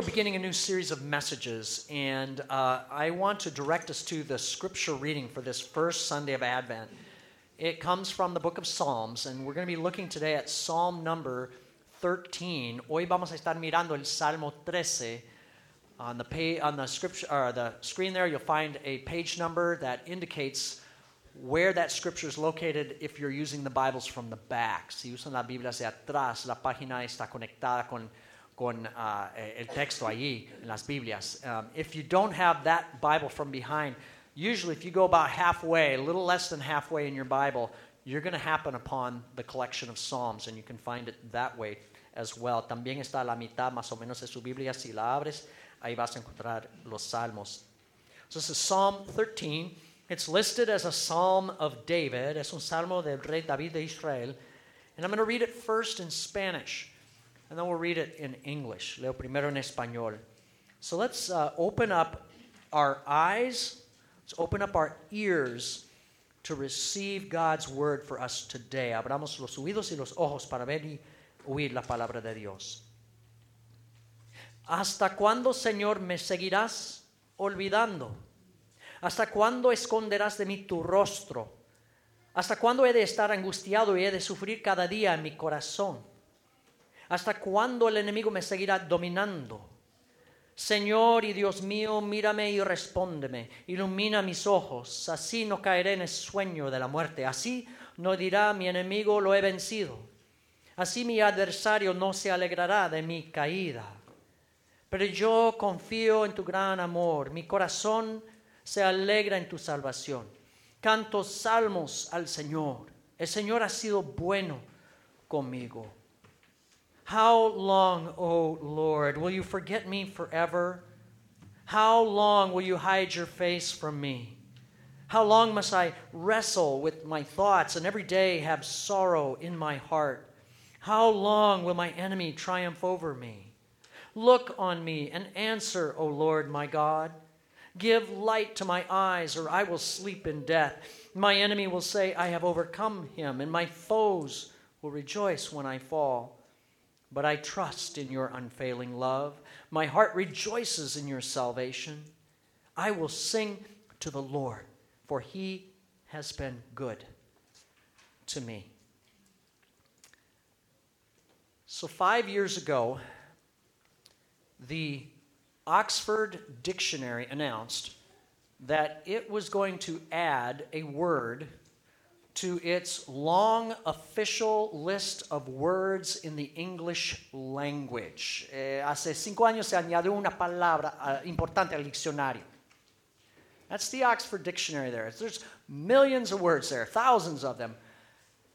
we're beginning a new series of messages, and uh, I want to direct us to the scripture reading for this first Sunday of Advent. It comes from the book of Psalms, and we're going to be looking today at Psalm number 13. Hoy vamos a estar mirando el Salmo 13. On the, page, on the, scripture, or the screen there, you'll find a page number that indicates where that scripture is located if you're using the Bibles from the back. Si usan la Biblia hacia atrás, la página está conectada con con uh, el texto allí en las Biblias. Um, if you don't have that Bible from behind, usually if you go about halfway, a little less than halfway in your Bible, you're going to happen upon the collection of Psalms, and you can find it that way as well. También está la mitad más o menos de su Biblia, si la abres, ahí vas a encontrar los Salmos. So this is Psalm 13. It's listed as a Psalm of David. Es un salmo del rey David de Israel. And I'm going to read it first in Spanish and then we'll read it in English. Leo primero en español. So let's uh, open up our eyes, let's open up our ears to receive God's word for us today. Abramos los oídos y los ojos para ver y oír la palabra de Dios. ¿Hasta cuándo, Señor, me seguirás olvidando? ¿Hasta cuándo esconderás de mí tu rostro? ¿Hasta cuándo he de estar angustiado y he de sufrir cada día en mi corazón? ¿Hasta cuándo el enemigo me seguirá dominando? Señor y Dios mío, mírame y respóndeme, ilumina mis ojos, así no caeré en el sueño de la muerte, así no dirá mi enemigo lo he vencido, así mi adversario no se alegrará de mi caída. Pero yo confío en tu gran amor, mi corazón se alegra en tu salvación. Canto salmos al Señor, el Señor ha sido bueno conmigo. How long, O Lord, will you forget me forever? How long will you hide your face from me? How long must I wrestle with my thoughts and every day have sorrow in my heart? How long will my enemy triumph over me? Look on me and answer, O Lord my God. Give light to my eyes, or I will sleep in death. My enemy will say, I have overcome him, and my foes will rejoice when I fall but I trust in your unfailing love. My heart rejoices in your salvation. I will sing to the Lord, for he has been good to me. So, five years ago, the Oxford Dictionary announced that it was going to add a word to its long official list of words in the English language. Eh, hace cinco años se añadió una palabra uh, importante al diccionario. That's the Oxford Dictionary there. There's millions of words there, thousands of them.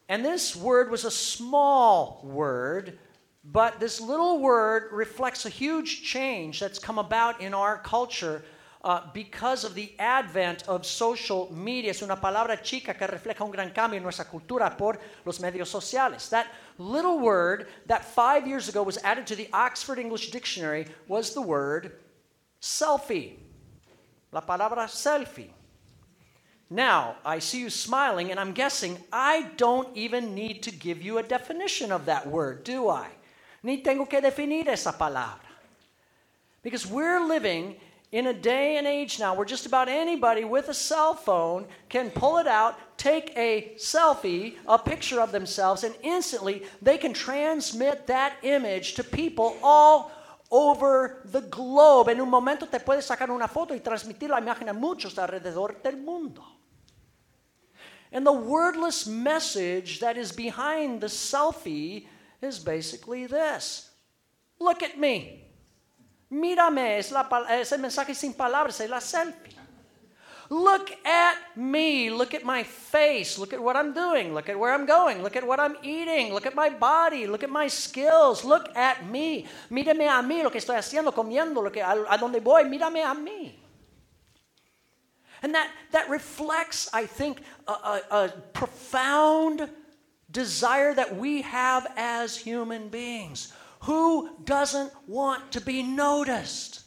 And this word was a small word, but this little word reflects a huge change that's come about in our culture uh, because of the advent of social media. Es una palabra chica que refleja un gran cambio en nuestra cultura por los medios sociales. That little word that five years ago was added to the Oxford English Dictionary was the word selfie. La palabra selfie. Now, I see you smiling, and I'm guessing I don't even need to give you a definition of that word, do I? Ni tengo que definir esa palabra. Because we're living in a day and age now where just about anybody with a cell phone can pull it out, take a selfie, a picture of themselves, and instantly they can transmit that image to people all over the globe. En un momento te puedes sacar una foto y transmitir la imagen a muchos alrededor del mundo. And the wordless message that is behind the selfie is basically this Look at me. Mírame, es, la, es el mensaje sin palabras, es la selfie. Look at me. Look at my face. Look at what I'm doing. Look at where I'm going. Look at what I'm eating. Look at my body. Look at my skills. Look at me. Mírame a mí, lo que estoy haciendo, comiendo, lo que, a, a donde voy. Mírame a mí. And that, that reflects, I think, a, a, a profound desire that we have as human beings. Who doesn't want to be noticed?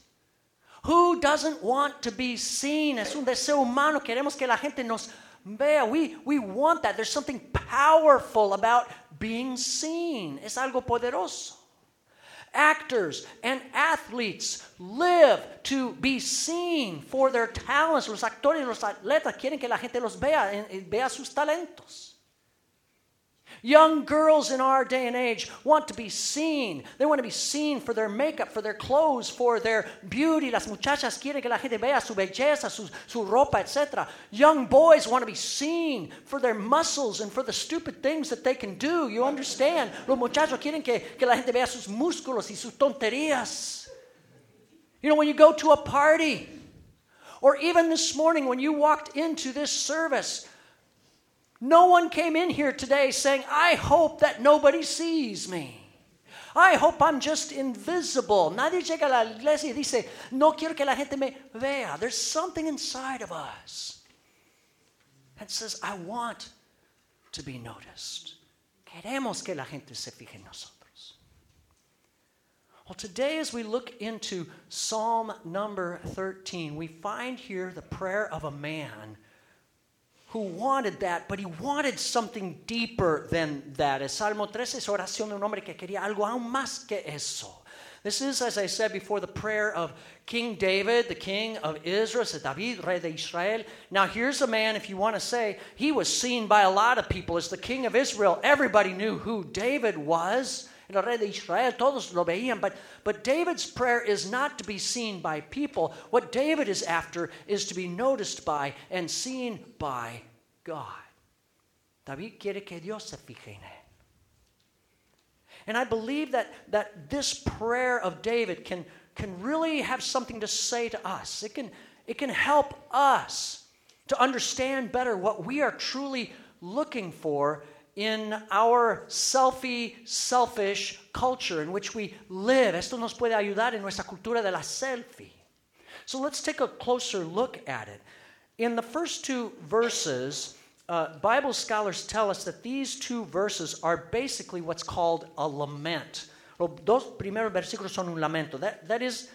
Who doesn't want to be seen? Es un deseo humano. Queremos que la gente nos vea. We, we want that. There's something powerful about being seen. Es algo poderoso. actors and athletes live to be seen for their talents. Los actores y los atletas quieren que la gente los vea, eh, eh, vea sus talentos. Young girls in our day and age want to be seen. They want to be seen for their makeup, for their clothes, for their beauty. Las muchachas quieren que la gente vea su belleza, su, su ropa, etc. Young boys want to be seen for their muscles and for the stupid things that they can do. You understand? Los muchachos quieren que, que la gente vea sus músculos y sus tonterías. You know, when you go to a party, or even this morning when you walked into this service, no one came in here today saying, I hope that nobody sees me. I hope I'm just invisible. Nadie llega a la iglesia y dice, no quiero que la gente me vea. There's something inside of us that says, I want to be noticed. Queremos que la gente se fije en nosotros. Well, today, as we look into Psalm number 13, we find here the prayer of a man who wanted that, but he wanted something deeper than that. El Salmo 13 es oración de un hombre que quería algo aún más que eso. This is, as I said before, the prayer of King David, the king of Israel, David, rey de Israel. Now, here's a man, if you want to say, he was seen by a lot of people as the king of Israel. Everybody knew who David was el rey de Israel, todos lo veían. But, but David's prayer is not to be seen by people. What David is after is to be noticed by and seen by God. David quiere que Dios se fije en él. And I believe that, that this prayer of David can, can really have something to say to us. It can, it can help us to understand better what we are truly looking for in our selfie, selfish culture in which we live. Esto nos puede ayudar en nuestra cultura de la selfie. So let's take a closer look at it. In the first two verses, uh, Bible scholars tell us that these two verses are basically what's called a lament. Los dos primeros versículos son un lamento. That, that is,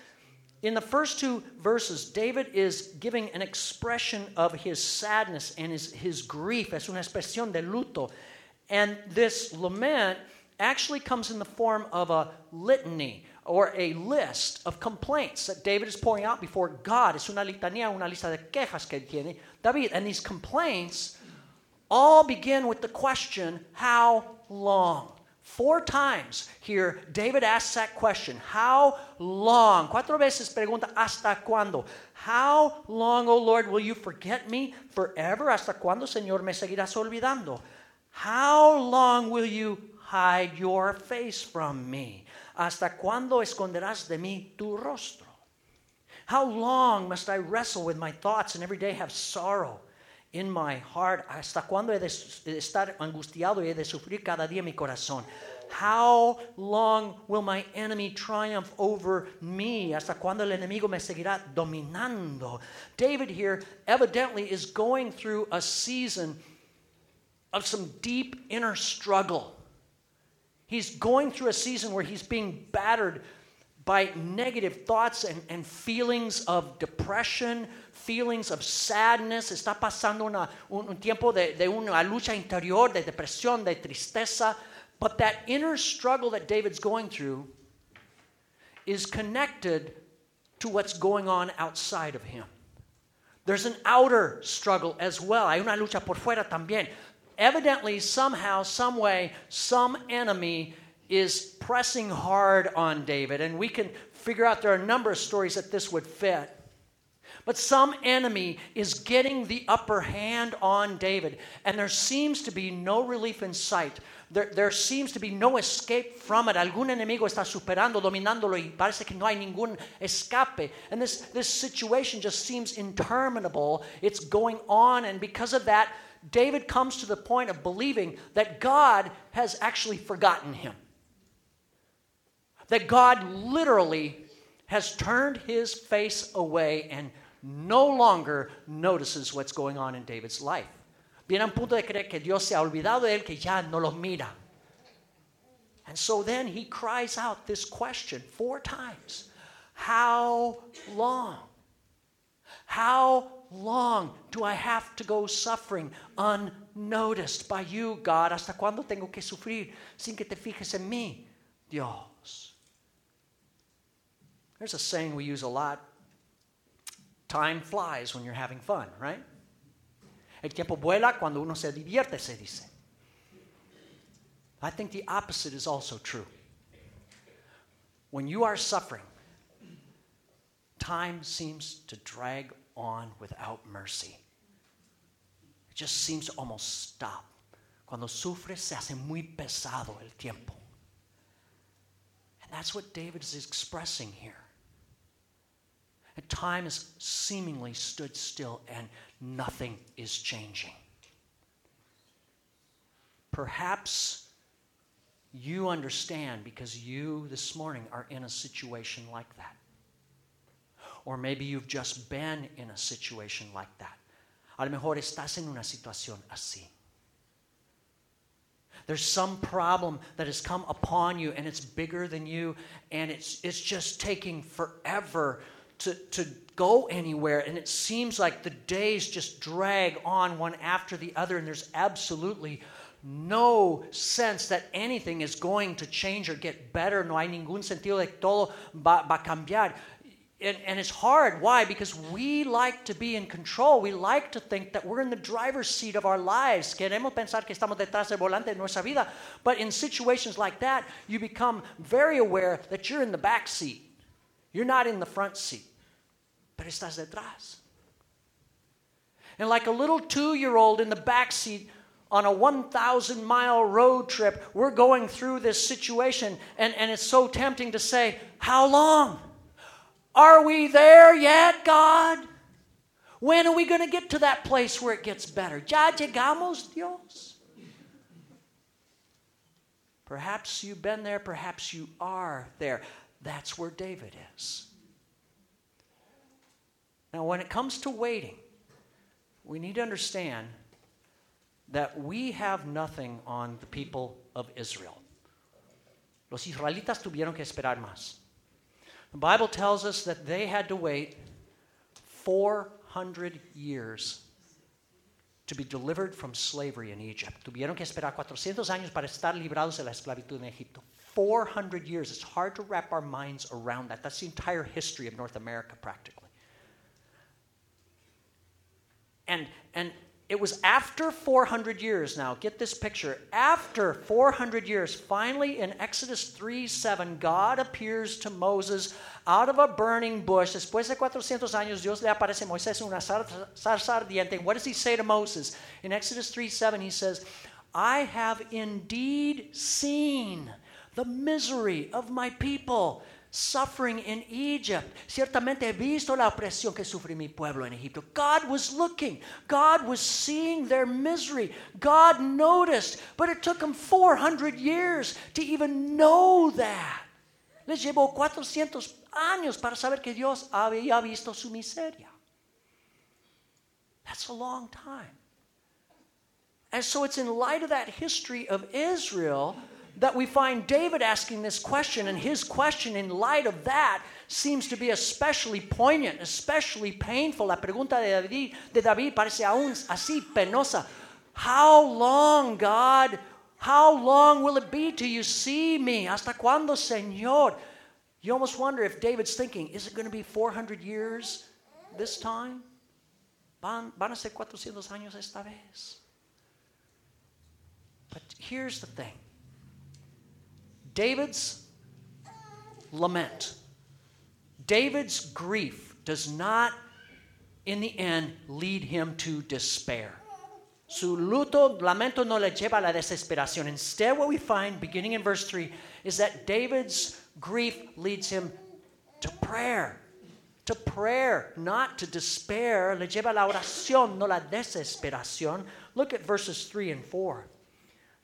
in the first two verses, David is giving an expression of his sadness and his, his grief. Es una expresión de luto. And this lament actually comes in the form of a litany or a list of complaints that David is pouring out before God. Es una litanía, una lista de quejas que tiene David. And these complaints all begin with the question, How long? Four times here, David asks that question How long? Cuatro veces pregunta, ¿Hasta cuándo? How long, O Lord, will you forget me forever? ¿Hasta cuándo, Señor, me seguirás olvidando? How long will you hide your face from me? ¿Hasta cuándo esconderás de mí tu rostro? How long must I wrestle with my thoughts and every day have sorrow in my heart? ¿Hasta cuándo he de estar angustiado y he de sufrir cada día mi corazón? How long will my enemy triumph over me? ¿Hasta cuándo el enemigo me seguirá dominando? David here evidently is going through a season of some deep inner struggle. He's going through a season where he's being battered by negative thoughts and, and feelings of depression, feelings of sadness. Está pasando una, un, un tiempo de, de una lucha interior, de depresión, de tristeza. But that inner struggle that David's going through is connected to what's going on outside of him. There's an outer struggle as well. Hay una lucha por fuera también evidently, somehow, some way, some enemy is pressing hard on David. And we can figure out there are a number of stories that this would fit. But some enemy is getting the upper hand on David, and there seems to be no relief in sight. There, there seems to be no escape from it. Algún enemigo está superando, dominándolo, y parece que no hay ningún escape. And this, this situation just seems interminable. It's going on, and because of that, David comes to the point of believing that God has actually forgotten him. That God literally has turned his face away and no longer notices what's going on in David's life. Viene un punto de creer que Dios se ha olvidado de él, que ya no lo mira. And so then he cries out this question four times How long? How long do I have to go suffering unnoticed by you, God? ¿Hasta cuándo tengo que sufrir sin que te fijes en mí, Dios? There's a saying we use a lot time flies when you're having fun, right? El tiempo vuela cuando uno se divierte, se dice. I think the opposite is also true. When you are suffering, time seems to drag on without mercy. It just seems to almost stop. Cuando sufres, se hace muy pesado el tiempo. And that's what David is expressing here. And time has seemingly stood still and nothing is changing. Perhaps you understand because you this morning are in a situation like that. Or maybe you've just been in a situation like that. A lo mejor estás en una situación así. There's some problem that has come upon you and it's bigger than you and it's, it's just taking forever to, to go anywhere. And it seems like the days just drag on one after the other and there's absolutely no sense that anything is going to change or get better. No hay ningún sentido de que todo va, va a cambiar. And, and, it's hard. Why? Because we like to be in control. We like to think that we're in the driver's seat of our lives. Queremos pensar que estamos detrás del volante de nuestra vida. But in situations like that, you become very aware that you're in the back seat. You're not in the front seat. Pero estás detrás. And like a little two year old in the back seat, on a 1,000 mile road trip, we're going through this situation, and, and it's so tempting to say, How long? Are we there yet, God? When are we going to get to that place where it gets better? Ya llegamos, Dios. Perhaps you've been there, perhaps you are there. That's where David is. Now, when it comes to waiting, we need to understand that we have nothing on the people of Israel. Los israelitas tuvieron que esperar más. The Bible tells us that they had to wait 400 years to be delivered from slavery in Egypt. Tuvieron que esperar 400 años para estar librados de la esclavitud en Egipto. 400 years. It's hard to wrap our minds around that. That's the entire history of North America, practically. And, and it was after 400 years now, get this picture. After 400 years, finally in Exodus 3 7, God appears to Moses out of a burning bush. Después de 400 años, Dios le aparece a Moisés en una zarza ardiente. What does he say to Moses? In Exodus 3 7, he says, I have indeed seen the misery of my people suffering in Egypt. Ciertamente he visto la opresión que sufre mi pueblo en Egipto. God was looking. God was seeing their misery. God noticed. But it took him 400 years to even know that. Les llevó 400 años para saber que Dios había visto su miseria. That's a long time. And so it's in light of that history of Israel that we find David asking this question, and his question, in light of that, seems to be especially poignant, especially painful. La pregunta de David, de David parece aún así penosa. How long, God? How long will it be till you see me? ¿Hasta cuándo, Señor? You almost wonder if David's thinking, is it going to be 400 years this time? Van, van a ser 400 años esta vez. But here's the thing David's lament, David's grief does not, in the end, lead him to despair. Su luto, lamento no le lleva a la desesperación. Instead, what we find, beginning in verse 3, is that David's grief leads him to prayer. To prayer, not to despair. Le lleva la oración, no la desesperación. Look at verses 3 and 4.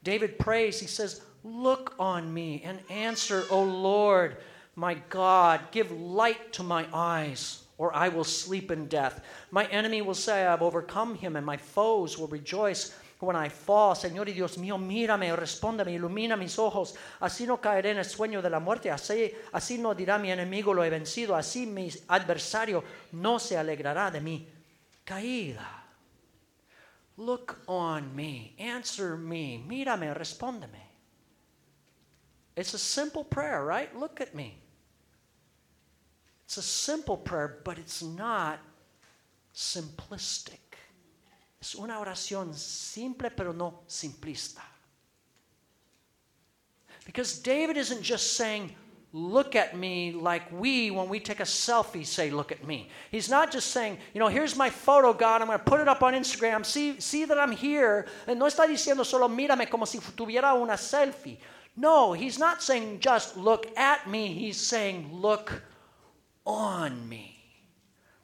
David prays, he says, Look on me and answer, O Lord, my God. Give light to my eyes, or I will sleep in death. My enemy will say, I have overcome him, and my foes will rejoice when I fall. Señor y Dios mío, mírame, respóndeme, ilumina mis ojos. Así no caeré en el sueño de la muerte. Así, así no dirá mi enemigo, lo he vencido. Así mi adversario no se alegrará de mi caída. Look on me, answer me, mírame, respóndeme. It's a simple prayer, right? Look at me. It's a simple prayer, but it's not simplistic. Es una oración simple, pero no simplista. Because David isn't just saying, Look at me like we, when we take a selfie, say, Look at me. He's not just saying, You know, here's my photo, God, I'm going to put it up on Instagram. See, see that I'm here. No está diciendo solo, Mírame como si tuviera una selfie. No, he's not saying just look at me. He's saying, Look on me.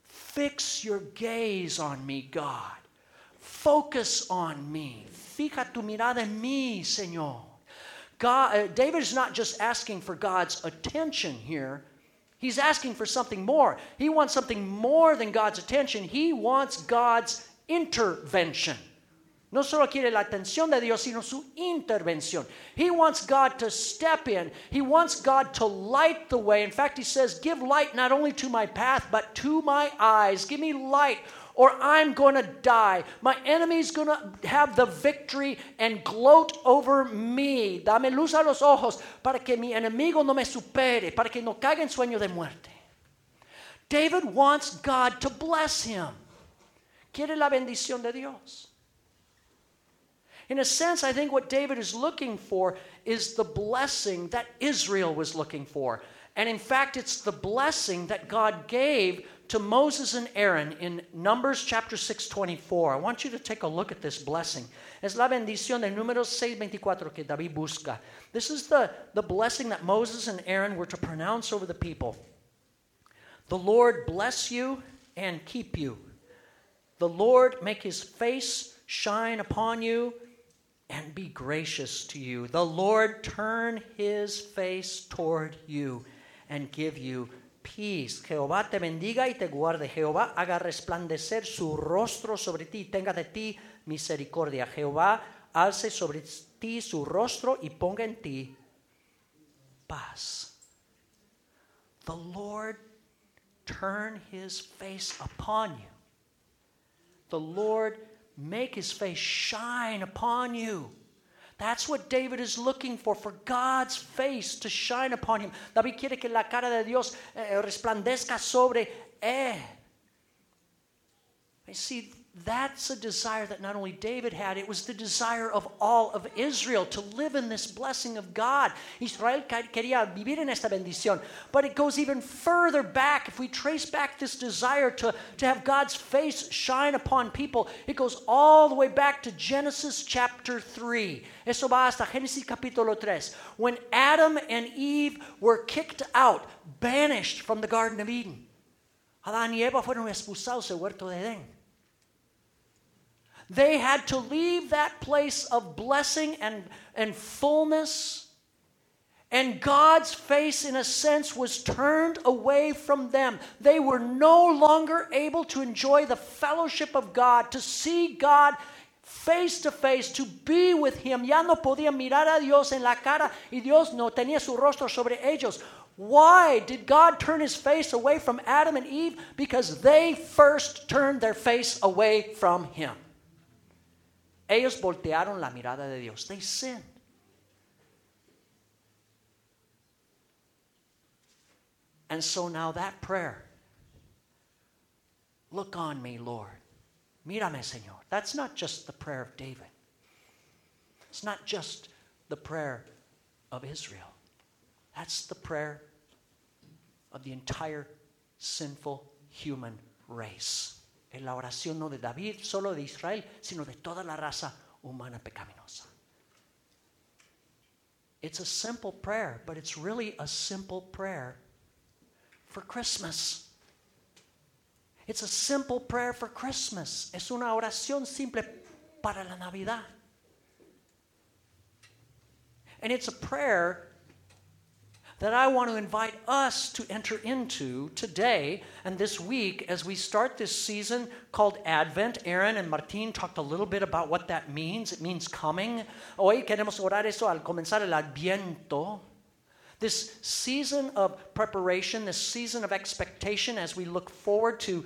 Fix your gaze on me, God. Focus on me. Fija tu mirada en mí, Señor. God, uh, David is not just asking for God's attention here. He's asking for something more. He wants something more than God's attention. He wants God's intervention. No solo quiere la atención de Dios, sino su intervención. He wants God to step in. He wants God to light the way. In fact, he says, Give light not only to my path, but to my eyes. Give me light or I'm going to die. My enemy's going to have the victory and gloat over me. Dame luz a los ojos para que mi enemigo no me supere, para que no caiga en sueño de muerte. David wants God to bless him. Quiere la bendición de Dios. In a sense, I think what David is looking for is the blessing that Israel was looking for. And in fact, it's the blessing that God gave to Moses and Aaron in Numbers chapter 6:24. I want you to take a look at this blessing. Es la bendición de Números 6:24 que David busca. This is the, the blessing that Moses and Aaron were to pronounce over the people. The Lord bless you and keep you. The Lord make his face shine upon you and be gracious to you. The Lord turn his face toward you and give you peace. Jehová te bendiga y te guarde. Jehová haga resplandecer su rostro sobre ti, y tenga de ti misericordia. Jehová alce sobre ti su rostro y ponga en ti paz. The Lord turn his face upon you. The Lord make his face shine upon you. That's what David is looking for, for God's face to shine upon him. David quiere que la cara de Dios eh, resplandezca sobre él. See, that's a desire that not only David had, it was the desire of all of Israel to live in this blessing of God. Israel quería vivir en esta bendición. But it goes even further back. If we trace back this desire to, to have God's face shine upon people, it goes all the way back to Genesis chapter 3. Eso va hasta Génesis capítulo 3. When Adam and Eve were kicked out, banished from the Garden of Eden. Adán y Eva fueron expulsados del huerto de Edén. They had to leave that place of blessing and, and fullness. And God's face, in a sense, was turned away from them. They were no longer able to enjoy the fellowship of God, to see God face to face, to be with Him. Ya no podían mirar a Dios en la cara y Dios no tenía su rostro sobre ellos. Why did God turn His face away from Adam and Eve? Because they first turned their face away from Him. Ellos voltearon la mirada de Dios. They sinned. And so now that prayer, look on me, Lord. Mírame, Señor. That's not just the prayer of David. It's not just the prayer of Israel. That's the prayer of the entire sinful human race. Es la oración no de David, solo de Israel, sino de toda la raza humana pecaminosa. It's a simple prayer, but it's really a simple prayer for Christmas. It's a simple prayer for Christmas. Es una oración simple para la Navidad. And it's a prayer that I want to invite us to enter into today and this week as we start this season called Advent. Aaron and Martin talked a little bit about what that means. It means coming. Hoy queremos orar eso al comenzar el Adviento. This season of preparation, this season of expectation as we look forward to,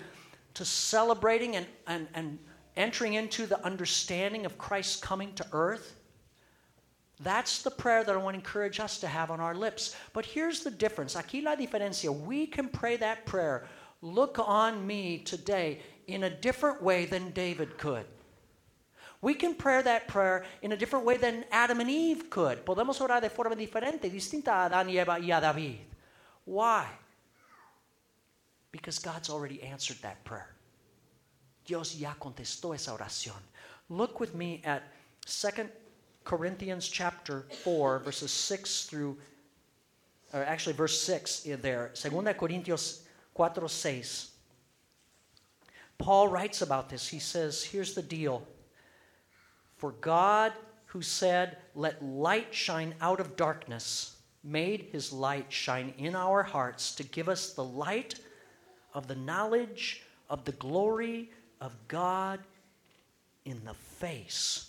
to celebrating and, and, and entering into the understanding of Christ's coming to earth. That's the prayer that I want to encourage us to have on our lips. But here's the difference. Aquí la diferencia. We can pray that prayer. Look on me today in a different way than David could. We can pray that prayer in a different way than Adam and Eve could. Podemos orar de forma diferente, distinta a Adán y Eva y a David. Why? Because God's already answered that prayer. Dios ya contestó esa oración. Look with me at 2 Corinthians chapter 4, verses 6 through, or actually verse 6 there. 2 Corintios 4, 6. Paul writes about this. He says, Here's the deal. For God, who said, Let light shine out of darkness, made his light shine in our hearts to give us the light of the knowledge of the glory of God in the face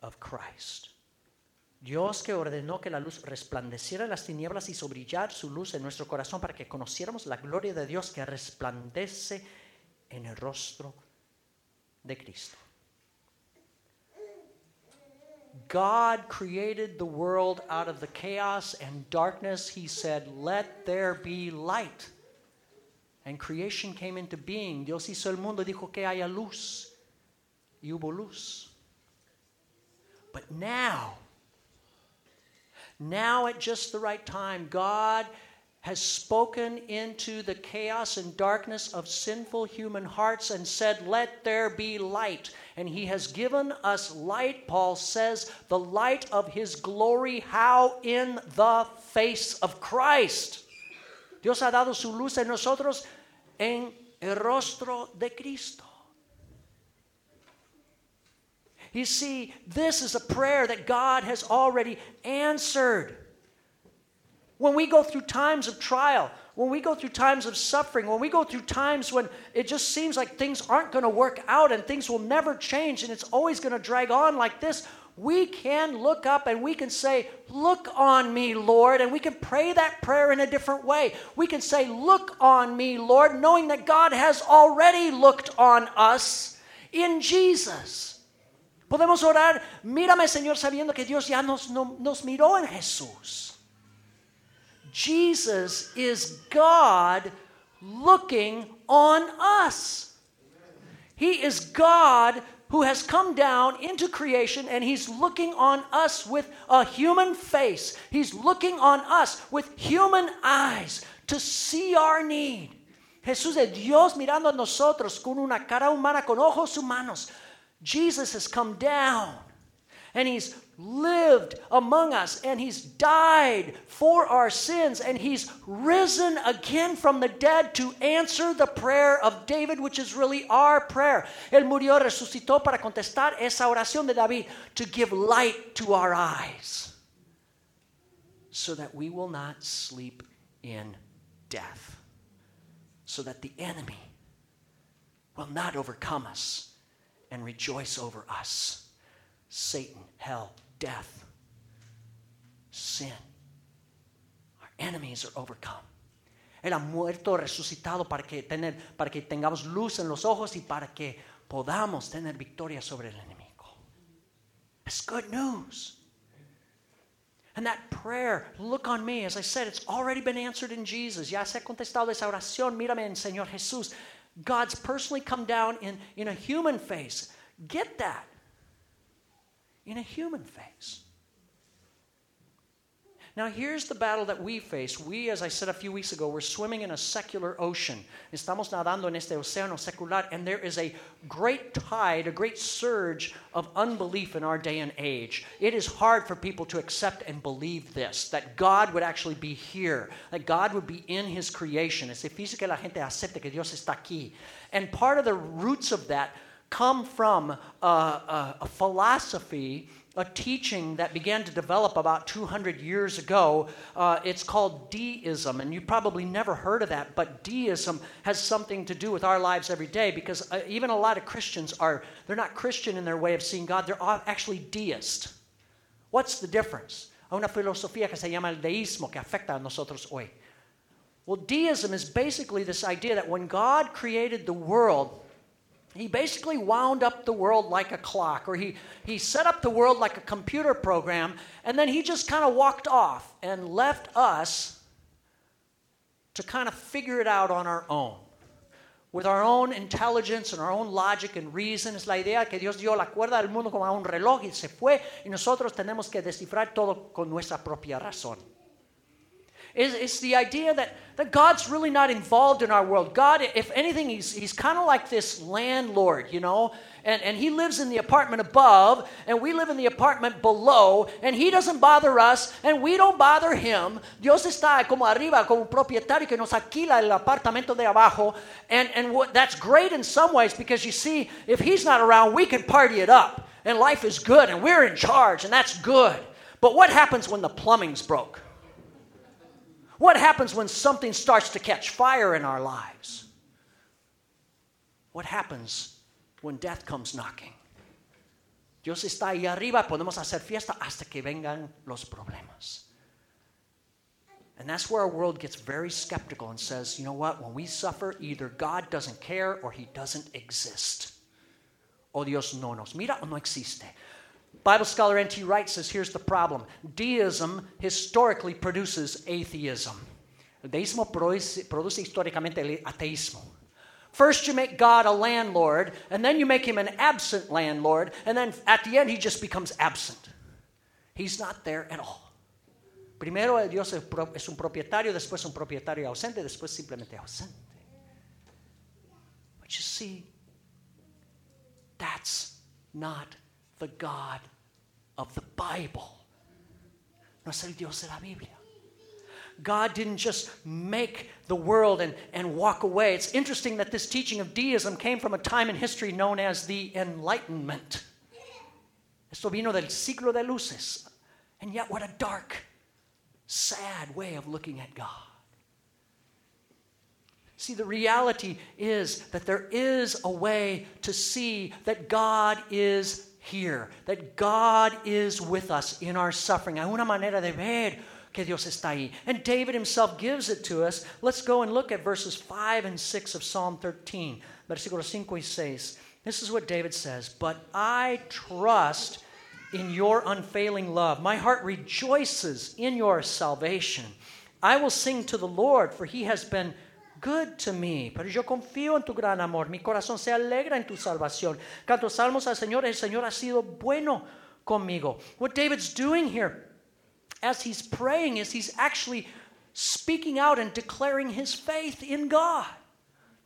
of Christ. Dios que ordenó que la luz resplandeciera en las tinieblas y sobrillar su luz en nuestro corazón para que conociéramos la gloria de Dios que resplandece en el rostro de Cristo. God created the world out of the chaos and darkness. He said, Let there be light. And creation came into being. Dios hizo el mundo, dijo que haya luz. Y hubo luz. But now, now at just the right time, God has spoken into the chaos and darkness of sinful human hearts and said, Let there be light. And He has given us light, Paul says, the light of His glory. How? In the face of Christ. Dios ha dado su luz en nosotros en el rostro de Cristo. You see, this is a prayer that God has already answered. When we go through times of trial, when we go through times of suffering, when we go through times when it just seems like things aren't going to work out and things will never change and it's always going to drag on like this, we can look up and we can say, Look on me, Lord. And we can pray that prayer in a different way. We can say, Look on me, Lord, knowing that God has already looked on us in Jesus. Podemos orar, mírame, Señor, sabiendo que Dios ya nos, no, nos miró en Jesús. Jesus is God looking on us. He is God who has come down into creation and he's looking on us with a human face. He's looking on us with human eyes to see our need. Jesús es Dios mirando a nosotros con una cara humana, con ojos humanos. Jesus has come down and he's lived among us and he's died for our sins and he's risen again from the dead to answer the prayer of David, which is really our prayer. Él murió, resucitó para contestar esa oración de David to give light to our eyes so that we will not sleep in death, so that the enemy will not overcome us and rejoice over us. Satan, hell, death, sin. Our enemies are overcome. Él ha muerto, resucitado para que, tener, para que tengamos luz en los ojos y para que podamos tener victoria sobre el enemigo. It's good news. And that prayer, look on me, as I said, it's already been answered in Jesus. Ya se ha contestado esa oración, mírame en Señor Jesús. God's personally come down in, in a human face. Get that. In a human face. Now, here's the battle that we face. We, as I said a few weeks ago, we're swimming in a secular ocean. Estamos nadando en este océano secular, and there is a great tide, a great surge of unbelief in our day and age. It is hard for people to accept and believe this that God would actually be here, that God would be in His creation. Es difícil que la gente acepte que Dios está aquí. And part of the roots of that come from a, a, a philosophy a teaching that began to develop about 200 years ago. Uh, it's called deism, and you probably never heard of that, but deism has something to do with our lives every day because uh, even a lot of Christians are, they're not Christian in their way of seeing God, they're actually deist. What's the difference? Una filosofía que se llama el deísmo que afecta a nosotros hoy. Well, deism is basically this idea that when God created the world, he basically wound up the world like a clock, or he, he set up the world like a computer program, and then he just kind of walked off and left us to kind of figure it out on our own. With our own intelligence and our own logic and reason, es la idea que Dios dio la cuerda del mundo como a un reloj y se fue, y nosotros tenemos que descifrar todo con nuestra propia razón. It's, it's the idea that, that God's really not involved in our world. God, if anything, he's, he's kind of like this landlord, you know, and, and he lives in the apartment above, and we live in the apartment below, and he doesn't bother us, and we don't bother him. Dios está como arriba, como propietario que nos alquila el apartamento de abajo, and, and what, that's great in some ways because you see, if he's not around, we can party it up, and life is good, and we're in charge, and that's good. But what happens when the plumbing's broke? What happens when something starts to catch fire in our lives? What happens when death comes knocking? Dios está ahí arriba, podemos hacer fiesta hasta que vengan los problemas. And that's where our world gets very skeptical and says, you know what, when we suffer, either God doesn't care or he doesn't exist. O Dios no nos mira o no existe. Bible scholar N.T. Wright says here's the problem deism historically produces atheism. Deísmo produce, históricamente ateísmo. First, you make God a landlord, and then you make him an absent landlord, and then at the end, he just becomes absent. He's not there at all. Primero, Dios es un propietario, después un propietario ausente, después simplemente ausente. But you see, that's not the God of the Bible. No es el Dios de la Biblia. God didn't just make the world and, and walk away. It's interesting that this teaching of deism came from a time in history known as the Enlightenment. Esto vino del siglo de luces. And yet, what a dark, sad way of looking at God. See, the reality is that there is a way to see that God is here, that God is with us in our suffering. Hay una manera de ver que Dios está ahí. And David himself gives it to us. Let's go and look at verses 5 and 6 of Psalm 13, versículos 5 y 6. This is what David says But I trust in your unfailing love. My heart rejoices in your salvation. I will sing to the Lord, for he has been good to me. Pero yo confío en tu gran amor. Mi corazón se alegra en tu salvación. Canto salmos al Señor. El Señor ha sido bueno conmigo. What David's doing here as he's praying is he's actually speaking out and declaring his faith in God.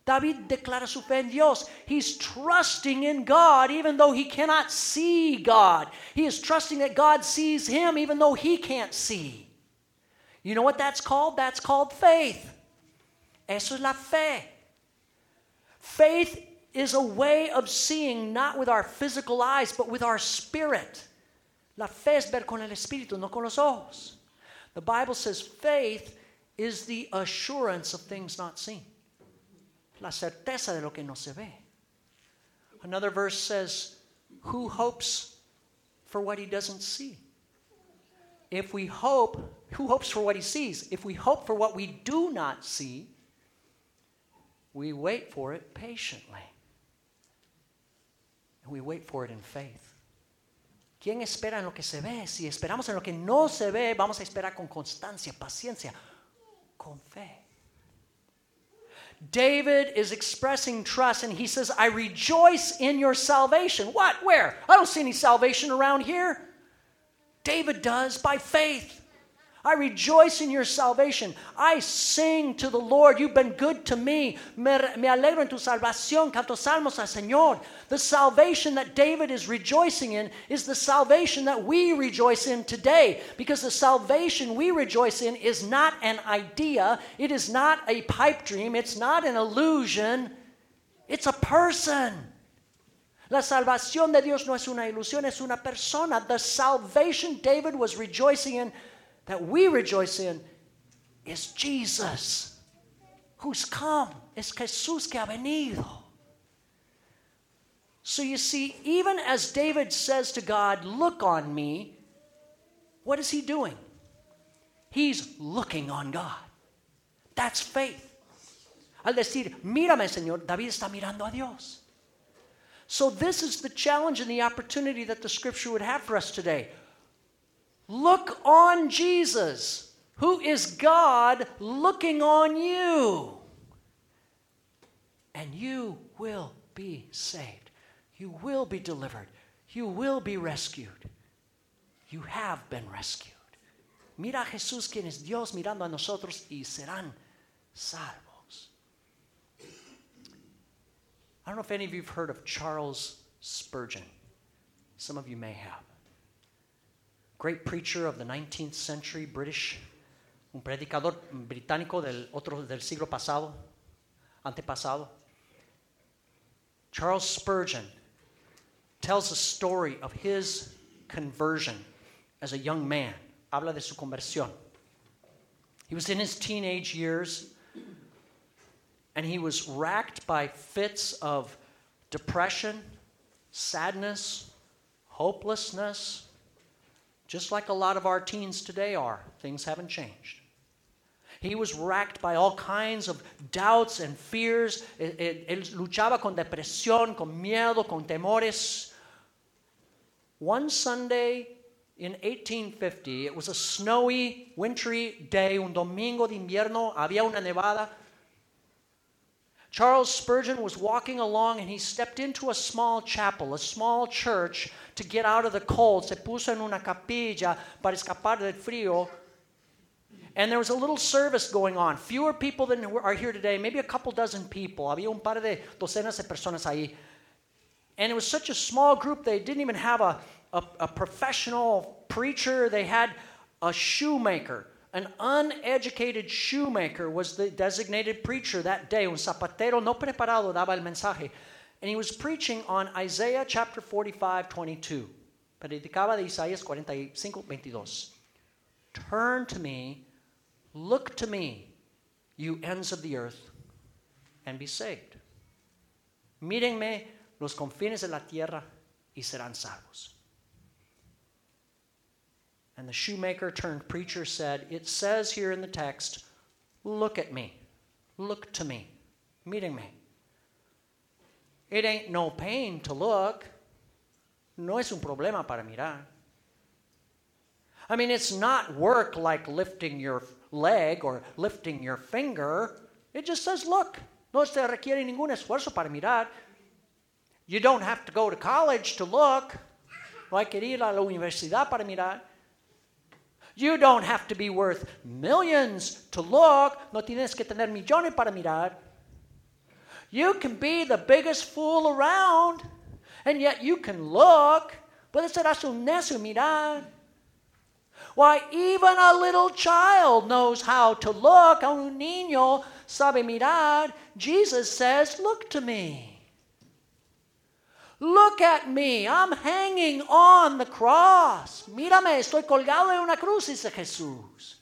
David declara su fe en Dios. He's trusting in God even though he cannot see God. He is trusting that God sees him even though he can't see. You know what that's called? That's called faith. Es la fe. Faith is a way of seeing not with our physical eyes, but with our spirit. La fe es ver con el espíritu, no con los ojos. The Bible says faith is the assurance of things not seen. La certeza de lo que no se ve. Another verse says, Who hopes for what he doesn't see? If we hope, who hopes for what he sees? If we hope for what we do not see, we wait for it patiently. And we wait for it in faith. ¿Quién espera en lo que se ve? Si esperamos en lo que no se ve, vamos a esperar con constancia, paciencia, con fe. David is expressing trust and he says, I rejoice in your salvation. What? Where? I don't see any salvation around here. David does by faith. I rejoice in your salvation. I sing to the Lord. You've been good to me. Me, me alegro en tu salvación. Canto salmos al Señor. The salvation that David is rejoicing in is the salvation that we rejoice in today. Because the salvation we rejoice in is not an idea, it is not a pipe dream, it's not an illusion, it's a person. La salvación de Dios no es una ilusión, es una persona. The salvation David was rejoicing in that we rejoice in is Jesus, who's come. Es Jesús que ha venido. So you see, even as David says to God, Look on me, what is he doing? He's looking on God. That's faith. Al decir, mírame, Señor, David está mirando a Dios. So, this is the challenge and the opportunity that the scripture would have for us today. Look on Jesus, who is God looking on you. And you will be saved. You will be delivered. You will be rescued. You have been rescued. Mira a Jesús, quien es Dios, mirando a nosotros y serán salvos. I don't know if any of you have heard of Charles Spurgeon. Some of you may have. Great preacher of the 19th century, British, un predicador británico del otro del siglo pasado, antepasado. Charles Spurgeon tells a story of his conversion as a young man. Habla de su conversión. He was in his teenage years and he was racked by fits of depression, sadness, hopelessness, just like a lot of our teens today are. Things haven't changed. He was racked by all kinds of doubts and fears. Él, luchaba con depresión, con miedo, con temores. One Sunday in 1850, it was a snowy, wintry day, un domingo de invierno, había una nevada. Charles Spurgeon was walking along and he stepped into a small chapel, a small church, to get out of the cold. Se puso en una capilla para escapar del frío. And there was a little service going on. Fewer people than are here today, maybe a couple dozen people. Había un par de docenas de personas ahí. And it was such a small group, they didn't even have a, a, a professional preacher. They had a shoemaker. An uneducated shoemaker was the designated preacher that day. Un zapatero no preparado daba el mensaje. And he was preaching on Isaiah chapter 45, 22. Predicaba de Isaías 45, 22. Turn to me Look to me, you ends of the earth, and be saved. Mírenme los confines de la tierra y serán salvos. And the shoemaker turned preacher said, It says here in the text, look at me, look to me, mírenme. It ain't no pain to look. No es un problema para mirar. I mean, it's not work like lifting your leg or lifting your finger. It just says, look. No se requiere ningún esfuerzo para mirar. You don't have to go to college to look. No hay que ir a la universidad para mirar. You don't have to be worth millions to look. No tienes que tener millones para mirar. You can be the biggest fool around, and yet you can look. Puede ser un necio mirar. Why, even a little child knows how to look. Un niño sabe mirar. Jesus says, Look to me. Look at me. I'm hanging on the cross. Mírame, estoy colgado en una cruz, dice Jesús.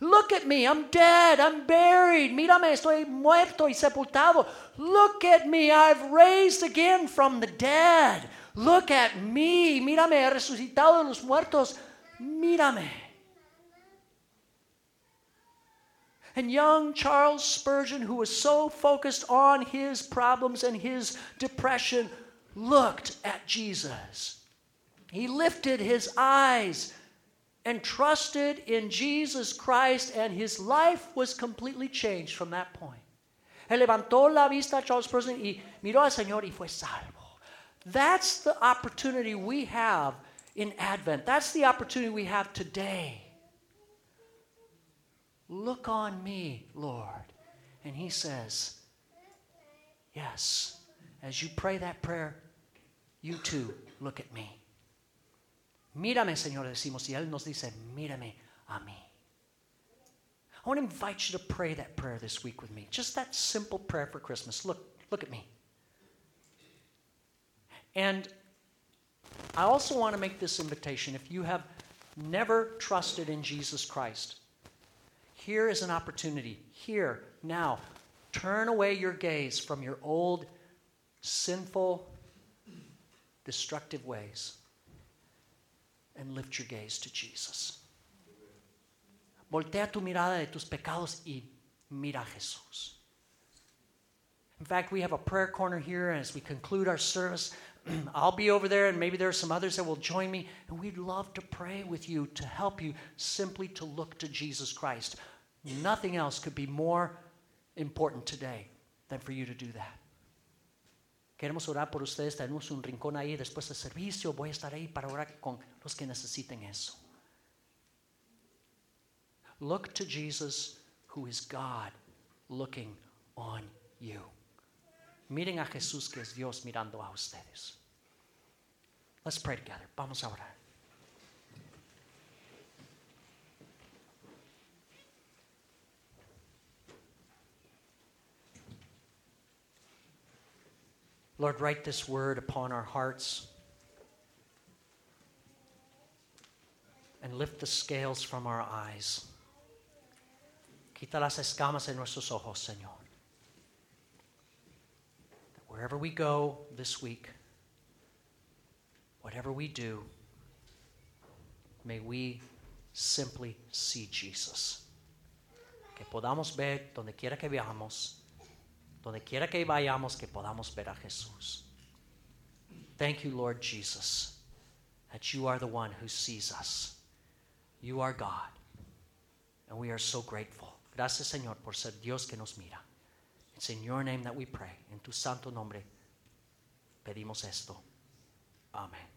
Look at me. I'm dead. I'm buried. Mírame, estoy muerto y sepultado. Look at me. I've raised again from the dead. Look at me. Mírame, he resucitado de los muertos. Mírame. And young Charles Spurgeon, who was so focused on his problems and his depression, looked at Jesus. He lifted his eyes and trusted in Jesus Christ, and his life was completely changed from that point. Él levantó la vista a Charles Spurgeon y miró al Señor y fue salvo. That's the opportunity we have in Advent. That's the opportunity we have today. Look on me, Lord. And He says, Yes, as you pray that prayer, you too look at me. Mírame, Señor, decimos, y Él nos dice, mírame a mí. I want to invite you to pray that prayer this week with me. Just that simple prayer for Christmas. Look, look at me. And I also want to make this invitation. If you have never trusted in Jesus Christ, here is an opportunity. Here, now, turn away your gaze from your old, sinful, destructive ways and lift your gaze to Jesus. Voltea tu mirada de tus pecados y mira a Jesús. In fact, we have a prayer corner here as we conclude our service. I'll be over there, and maybe there are some others that will join me, and we'd love to pray with you to help you simply to look to Jesus Christ. Nothing else could be more important today than for you to do that. Queremos orar por ustedes. Tenemos un rincón ahí después del servicio. Voy a estar ahí para orar con los que necesiten eso. Look to Jesus, who is God, looking on you. Miren a Jesús que es Dios mirando a ustedes. Let's pray together. Vamos a orar. Lord, write this word upon our hearts and lift the scales from our eyes. Quita las escamas en nuestros ojos, Señor. Wherever we go this week, whatever we do, may we simply see Jesus. Que podamos ver donde quiera que veamos, donde quiera que vayamos, que podamos ver a Jesús. Thank you, Lord Jesus, that you are the one who sees us. You are God, and we are so grateful. Gracias, Señor, por ser Dios que nos mira. It's in your name that we pray. En tu santo nombre pedimos esto. Amén.